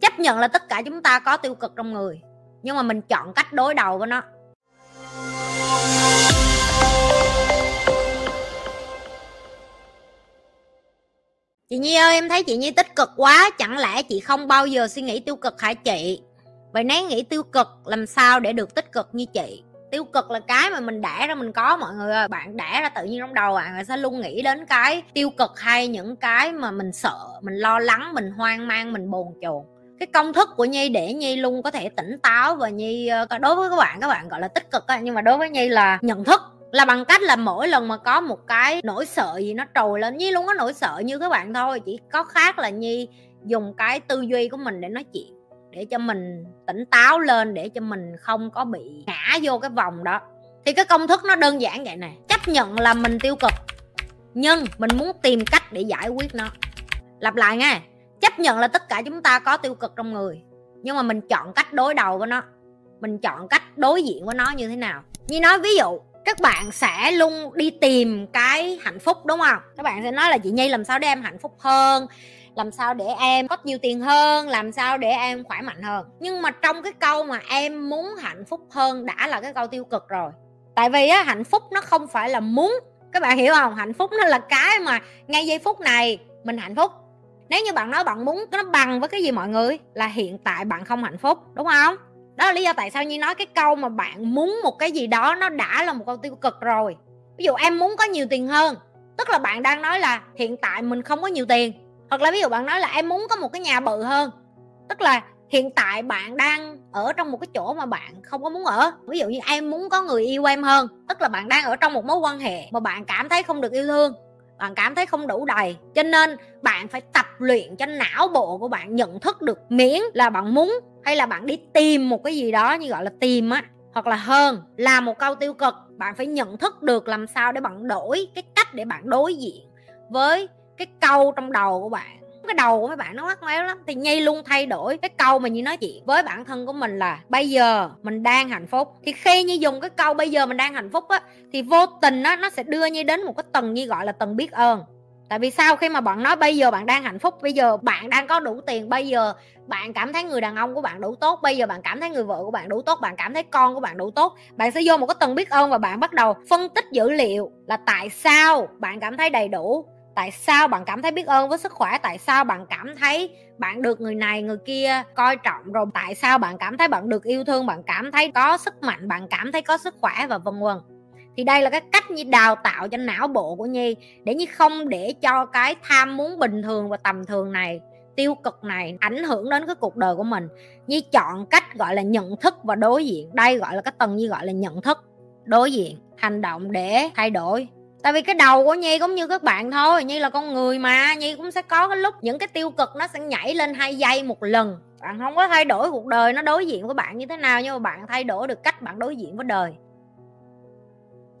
chấp nhận là tất cả chúng ta có tiêu cực trong người, nhưng mà mình chọn cách đối đầu với nó. Chị nhi ơi, em thấy chị nhi tích cực quá, chẳng lẽ chị không bao giờ suy nghĩ tiêu cực hả chị? Vậy nếu nghĩ tiêu cực, làm sao để được tích cực như chị? Tiêu cực là cái mà mình đẻ ra mình có, mọi người ơi. Bạn đẻ ra tự nhiên trong đầu bạn sẽ luôn nghĩ đến cái tiêu cực hay những cái mà mình sợ, mình lo lắng, mình hoang mang, mình bồn chồn cái công thức của nhi để nhi luôn có thể tỉnh táo và nhi ờ, đối với các bạn các bạn gọi là tích cực nhưng mà đối với nhi là nhận thức là bằng cách là mỗi lần mà có một cái nỗi sợ gì nó trồi lên, nhi luôn có nỗi sợ như các bạn thôi, chỉ có khác là nhi dùng cái tư duy của mình để nói chuyện, để cho mình tỉnh táo lên, để cho mình không có bị ngã vô cái vòng đó. Thì cái công thức nó đơn giản vậy nè, chấp nhận là mình tiêu cực, nhưng mình muốn tìm cách để giải quyết nó. Lặp lại nghe chấp nhận là tất cả chúng ta có tiêu cực trong người. Nhưng mà mình chọn cách đối đầu với nó. Mình chọn cách đối diện với nó như thế nào. Như nói ví dụ, các bạn sẽ luôn đi tìm cái hạnh phúc, đúng không? Các bạn sẽ nói là, chị nhi, làm sao để em hạnh phúc hơn? Làm sao để em có nhiều tiền hơn? Làm sao để em khỏe mạnh hơn? Nhưng mà trong cái câu mà em muốn hạnh phúc hơn đã là cái câu tiêu cực rồi. Tại vì á, hạnh phúc nó không phải là muốn. Các bạn hiểu không? Hạnh phúc nó là cái mà ngay giây phút này mình hạnh phúc nếu như bạn nói bạn muốn nó bằng với cái gì mọi người, là hiện tại bạn không hạnh phúc, đúng không? Đó là lý do tại sao như nói cái câu mà bạn muốn một cái gì đó nó đã là một câu tiêu cực rồi. Ví dụ em muốn có nhiều tiền hơn, tức là bạn đang nói là hiện tại mình không có nhiều tiền. Hoặc là ví dụ bạn nói là em muốn có một cái nhà bự hơn, tức là hiện tại bạn đang ở trong một cái chỗ mà bạn không có muốn ở. Ví dụ như em muốn có người yêu em hơn, tức là bạn đang ở trong một mối quan hệ mà bạn cảm thấy không được yêu thương bạn cảm thấy không đủ đầy, cho nên bạn phải tập luyện cho não bộ của bạn nhận thức được miễn là bạn muốn hay là bạn đi tìm một cái gì đó như gọi là tìm á, hoặc là hơn, là một câu tiêu cực. Bạn phải nhận thức được làm sao để bạn đổi cái cách để bạn đối diện với cái câu trong đầu của bạn cái đầu của mấy bạn nó mắc méo lắm. Thì nhi luôn thay đổi cái câu mà như nói chuyện với bản thân của mình là, bây giờ mình đang hạnh phúc. Thì khi như dùng cái câu, bây giờ mình đang hạnh phúc á, thì vô tình á, nó sẽ đưa như đến một cái tầng như gọi là tầng biết ơn. Tại vì sao khi mà bạn nói, bây giờ bạn đang hạnh phúc, bây giờ bạn đang có đủ tiền, bây giờ bạn cảm thấy người đàn ông của bạn đủ tốt, bây giờ bạn cảm thấy người vợ của bạn đủ tốt, bạn cảm thấy con của bạn đủ tốt. Bạn sẽ vô một cái tầng biết ơn và bạn bắt đầu phân tích dữ liệu là tại sao bạn cảm thấy đầy đủ tại sao bạn cảm thấy biết ơn với sức khỏe? Tại sao bạn cảm thấy bạn được người này, người kia coi trọng? Rồi tại sao bạn cảm thấy bạn được yêu thương, bạn cảm thấy có sức mạnh, bạn cảm thấy có sức khỏe và vân vân? Thì đây là cái cách như đào tạo cho não bộ của nhi để như không để cho cái tham muốn bình thường và tầm thường này, tiêu cực này ảnh hưởng đến cái cuộc đời của mình. Nhi chọn cách gọi là nhận thức và đối diện. Đây gọi là cái tầng như gọi là nhận thức, đối diện, hành động để thay đổi tại vì cái đầu của nhi cũng như các bạn thôi, nhi là con người mà, nhi cũng sẽ có cái lúc những cái tiêu cực nó sẽ nhảy lên hai giây một lần. Bạn không có thay đổi cuộc đời nó đối diện với bạn như thế nào, nhưng mà bạn thay đổi được cách bạn đối diện với đời.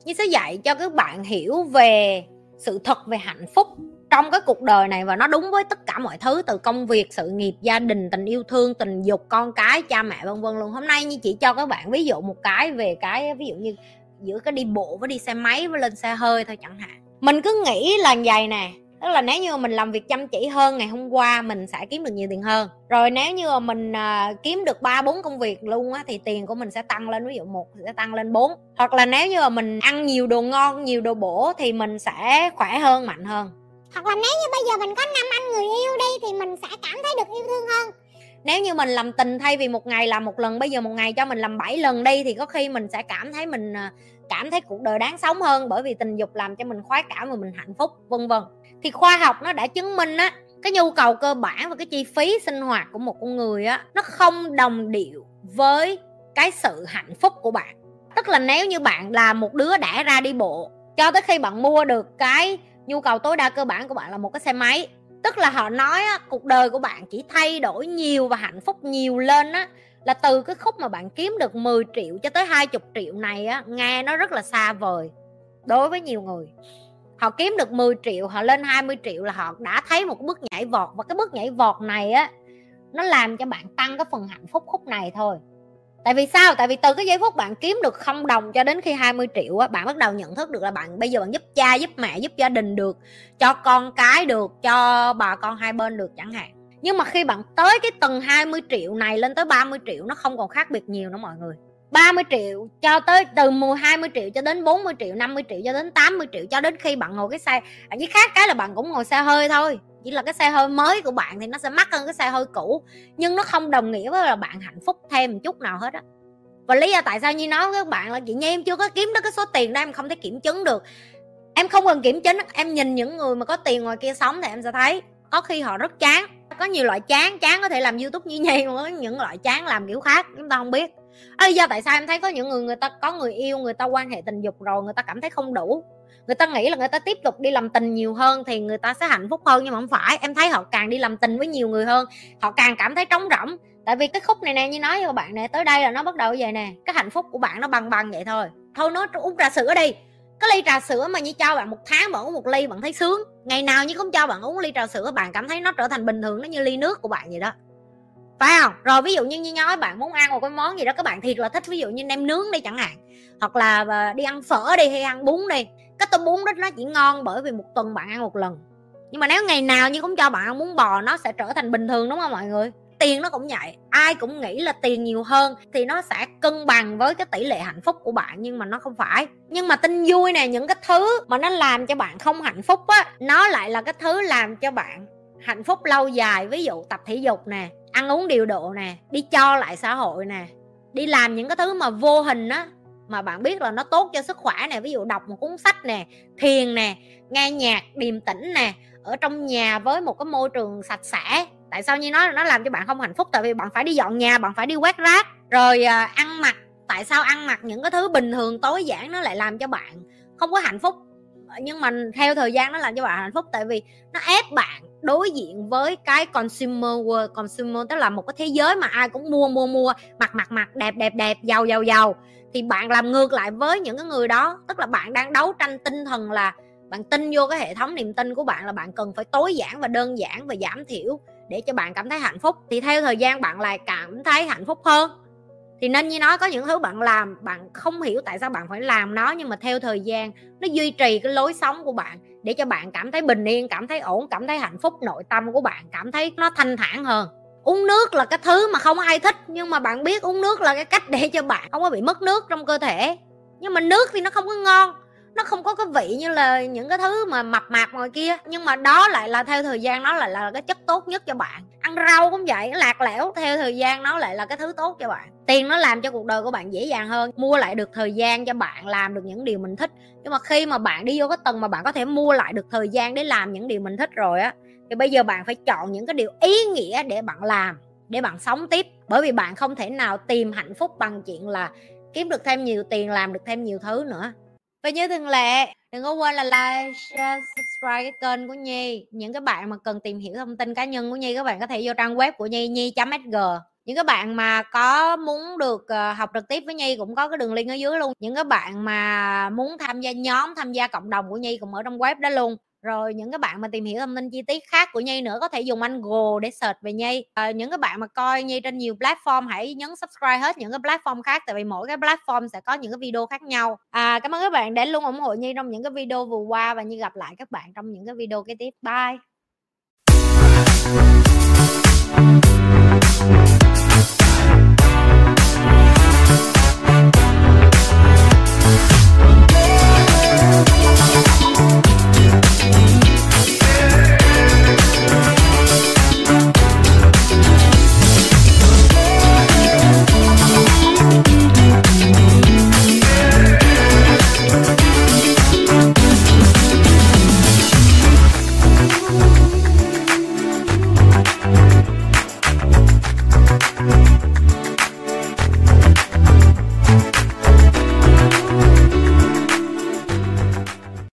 Nhi sẽ dạy cho các bạn hiểu về sự thật về hạnh phúc trong cái cuộc đời này và nó đúng với tất cả mọi thứ, từ công việc, sự nghiệp, gia đình, tình yêu thương, tình dục, con cái, cha mẹ, vân vân luôn. Hôm nay như chỉ cho các bạn ví dụ một cái về cái, ví dụ như giữa cái đi bộ với đi xe máy với lên xe hơi thôi chẳng hạn. Mình cứ nghĩ là vậy nè tức là nếu như mình làm việc chăm chỉ hơn ngày hôm qua mình sẽ kiếm được nhiều tiền hơn. Rồi nếu như mà mình à, kiếm được ba bốn công việc luôn á thì tiền của mình sẽ tăng lên ví dụ một sẽ tăng lên bốn. Hoặc là nếu như mà mình ăn nhiều đồ ngon nhiều đồ bổ thì mình sẽ khỏe hơn mạnh hơn. Hoặc là nếu như bây giờ mình có năm anh người yêu đi thì mình sẽ cảm thấy được yêu thương hơn nếu như mình làm tình thay vì một ngày làm một lần, bây giờ một ngày cho mình làm 7 lần đi, thì có khi mình sẽ cảm thấy mình à, cảm thấy cuộc đời đáng sống hơn bởi vì tình dục làm cho mình khoái cảm và mình hạnh phúc, vân vân. Thì khoa học nó đã chứng minh á, cái nhu cầu cơ bản và cái chi phí sinh hoạt của một con người á, nó không đồng điệu với cái sự hạnh phúc của bạn. Tức là nếu như bạn là một đứa đã ra đi bộ, cho tới khi bạn mua được cái nhu cầu tối đa cơ bản của bạn là một cái xe máy tức là họ nói á, cuộc đời của bạn chỉ thay đổi nhiều và hạnh phúc nhiều lên á là từ cái khúc mà bạn kiếm được 10 triệu cho tới 20 triệu này á nghe nó rất là xa vời đối với nhiều người. Họ kiếm được 10 triệu họ lên 20 triệu là họ đã thấy một bước nhảy vọt và cái bước nhảy vọt này á nó làm cho bạn tăng cái phần hạnh phúc khúc này thôi tại vì sao? Tại vì từ cái giây phút bạn kiếm được không đồng cho đến khi 20 triệu á bạn bắt đầu nhận thức được là bạn bây giờ bạn giúp cha giúp mẹ giúp gia đình được cho con cái được cho bà con hai bên được chẳng hạn. Nhưng mà khi bạn tới cái tầng 20 triệu này lên tới 30 triệu nó không còn khác biệt nhiều nữa mọi người. 30 triệu cho tới từ mùa 20 triệu cho đến 40 triệu 50 triệu cho đến 80 triệu cho đến khi bạn ngồi cái xe à, với khác cái là bạn cũng ngồi xe hơi thôi chỉ là cái xe hơi mới của bạn thì nó sẽ mắc hơn cái xe hơi cũ, nhưng nó không đồng nghĩa với là bạn hạnh phúc thêm một chút nào hết á. Và lý do tại sao như nói với các bạn là, chị nhi, em chưa có kiếm được cái số tiền đó, em không thể kiểm chứng được. Em không cần kiểm chứng, em nhìn những người mà có tiền ngoài kia sống thì em sẽ thấy, có khi họ rất chán. Có nhiều loại chán chán có thể làm youtube như nhi có những loại chán làm kiểu khác, chúng ta không biết lý do tại sao em thấy có những người người ta, có người yêu, người ta quan hệ tình dục rồi người ta cảm thấy không đủ? Người ta nghĩ là người ta tiếp tục đi làm tình nhiều hơn thì người ta sẽ hạnh phúc hơn, nhưng mà không phải. Em thấy họ càng đi làm tình với nhiều người hơn, họ càng cảm thấy trống rỗng. Tại vì cái khúc này nè, như nói với bạn nè, tới đây là nó bắt đầu về vậy nè. Cái hạnh phúc của bạn nó bằng bằng vậy thôi. Thôi nó uống trà sữa đi. Cái ly trà sữa mà như cho bạn một tháng bạn uống một ly bạn thấy sướng. Ngày nào như cũng cho bạn uống ly trà sữa, bạn cảm thấy nó trở thành bình thường, nó như ly nước của bạn vậy đó phải không? Rồi ví dụ như như nói bạn muốn ăn một cái món gì đó, các bạn thiệt là thích, ví dụ như nem nướng đi chẳng hạn. Hoặc là ờ, đi ăn phở đi hay ăn bún đi. Cái tô bún đó nó chỉ ngon bởi vì một tuần bạn ăn một lần. Nhưng mà nếu ngày nào như cũng cho bạn ăn bún bò, nó sẽ trở thành bình thường, đúng không mọi người? Tiền nó cũng vậy. Ai cũng nghĩ là tiền nhiều hơn thì nó sẽ cân bằng với cái tỷ lệ hạnh phúc của bạn, nhưng mà nó không phải. Nhưng mà tin vui nè, những cái thứ mà nó làm cho bạn không hạnh phúc á, nó lại là cái thứ làm cho bạn hạnh phúc lâu dài. Ví dụ tập thể dục nè ăn uống điều độ nè đi cho lại xã hội nè đi làm những cái thứ mà vô hình á mà bạn biết là nó tốt cho sức khỏe nè ví dụ đọc một cuốn sách nè thiền nè nghe nhạc điềm tĩnh nè ở trong nhà với một cái môi trường sạch sẽ. Tại sao như nói nó làm cho bạn không hạnh phúc? Tại vì bạn phải đi dọn nhà bạn phải đi quét rác rồi à, ăn mặc. Tại sao ăn mặc những cái thứ bình thường tối giản nó lại làm cho bạn không có hạnh phúc? Nhưng mà theo thời gian nó làm cho bạn hạnh phúc, tại vì nó ép bạn đối diện với cái consumer world. Consumer tức là một cái thế giới mà ai cũng mua mua mua, mặc mặc mặc, đẹp đẹp đẹp, giàu giàu giàu. Thì bạn làm ngược lại với những cái người đó. Tức là bạn đang đấu tranh tinh thần là bạn tin vô cái hệ thống niềm tin của bạn là bạn cần phải tối giản và đơn giản và giảm thiểu để cho bạn cảm thấy hạnh phúc. Thì theo thời gian bạn lại cảm thấy hạnh phúc hơn thì nên như nói có những thứ bạn làm, bạn không hiểu tại sao bạn phải làm nó, nhưng mà theo thời gian, nó duy trì cái lối sống của bạn để cho bạn cảm thấy bình yên, cảm thấy ổn, cảm thấy hạnh phúc, nội tâm của bạn cảm thấy nó thanh thản hơn. Uống nước là cái thứ mà không ai thích, nhưng mà bạn biết uống nước là cái cách để cho bạn không có bị mất nước trong cơ thể. Nhưng mà nước thì nó không có ngon, nó không có cái vị như là những cái thứ mà mập mạp ngoài kia, nhưng mà đó lại là theo thời gian, nó lại là cái chất tốt nhất cho bạn rau cũng vậy lạc lẽo theo thời gian nó lại là cái thứ tốt cho bạn. Tiền nó làm cho cuộc đời của bạn dễ dàng hơn, mua lại được thời gian cho bạn làm được những điều mình thích. Nhưng mà khi mà bạn đi vô cái tầng mà bạn có thể mua lại được thời gian để làm những điều mình thích rồi á, thì bây giờ bạn phải chọn những cái điều ý nghĩa để bạn làm, để bạn sống tiếp. Bởi vì bạn không thể nào tìm hạnh phúc bằng chuyện là kiếm được thêm nhiều tiền, làm được thêm nhiều thứ nữa và như thường lệ, đừng có quên là like, share, subscribe cái kênh của nhi. Những cái bạn mà cần tìm hiểu thông tin cá nhân của nhi, các bạn có thể vô trang web của nhi nhi sg những cái bạn mà có muốn được ờ, học trực tiếp với nhi cũng có cái đường link ở dưới luôn. Những cái bạn mà muốn tham gia nhóm, tham gia cộng đồng của nhi cũng ở trong web đó luôn rồi những cái bạn mà tìm hiểu thông tin chi tiết khác của Nhi nữa có thể dùng anh Google để search về Nhi. À, những cái bạn mà coi Nhi trên nhiều platform hãy nhấn subscribe hết những cái platform khác tại vì mỗi cái platform sẽ có những cái video khác nhau. À cảm ơn các bạn đã luôn ủng hộ Nhi trong những cái video vừa qua và Nhi gặp lại các bạn trong những cái video kế tiếp. Bye!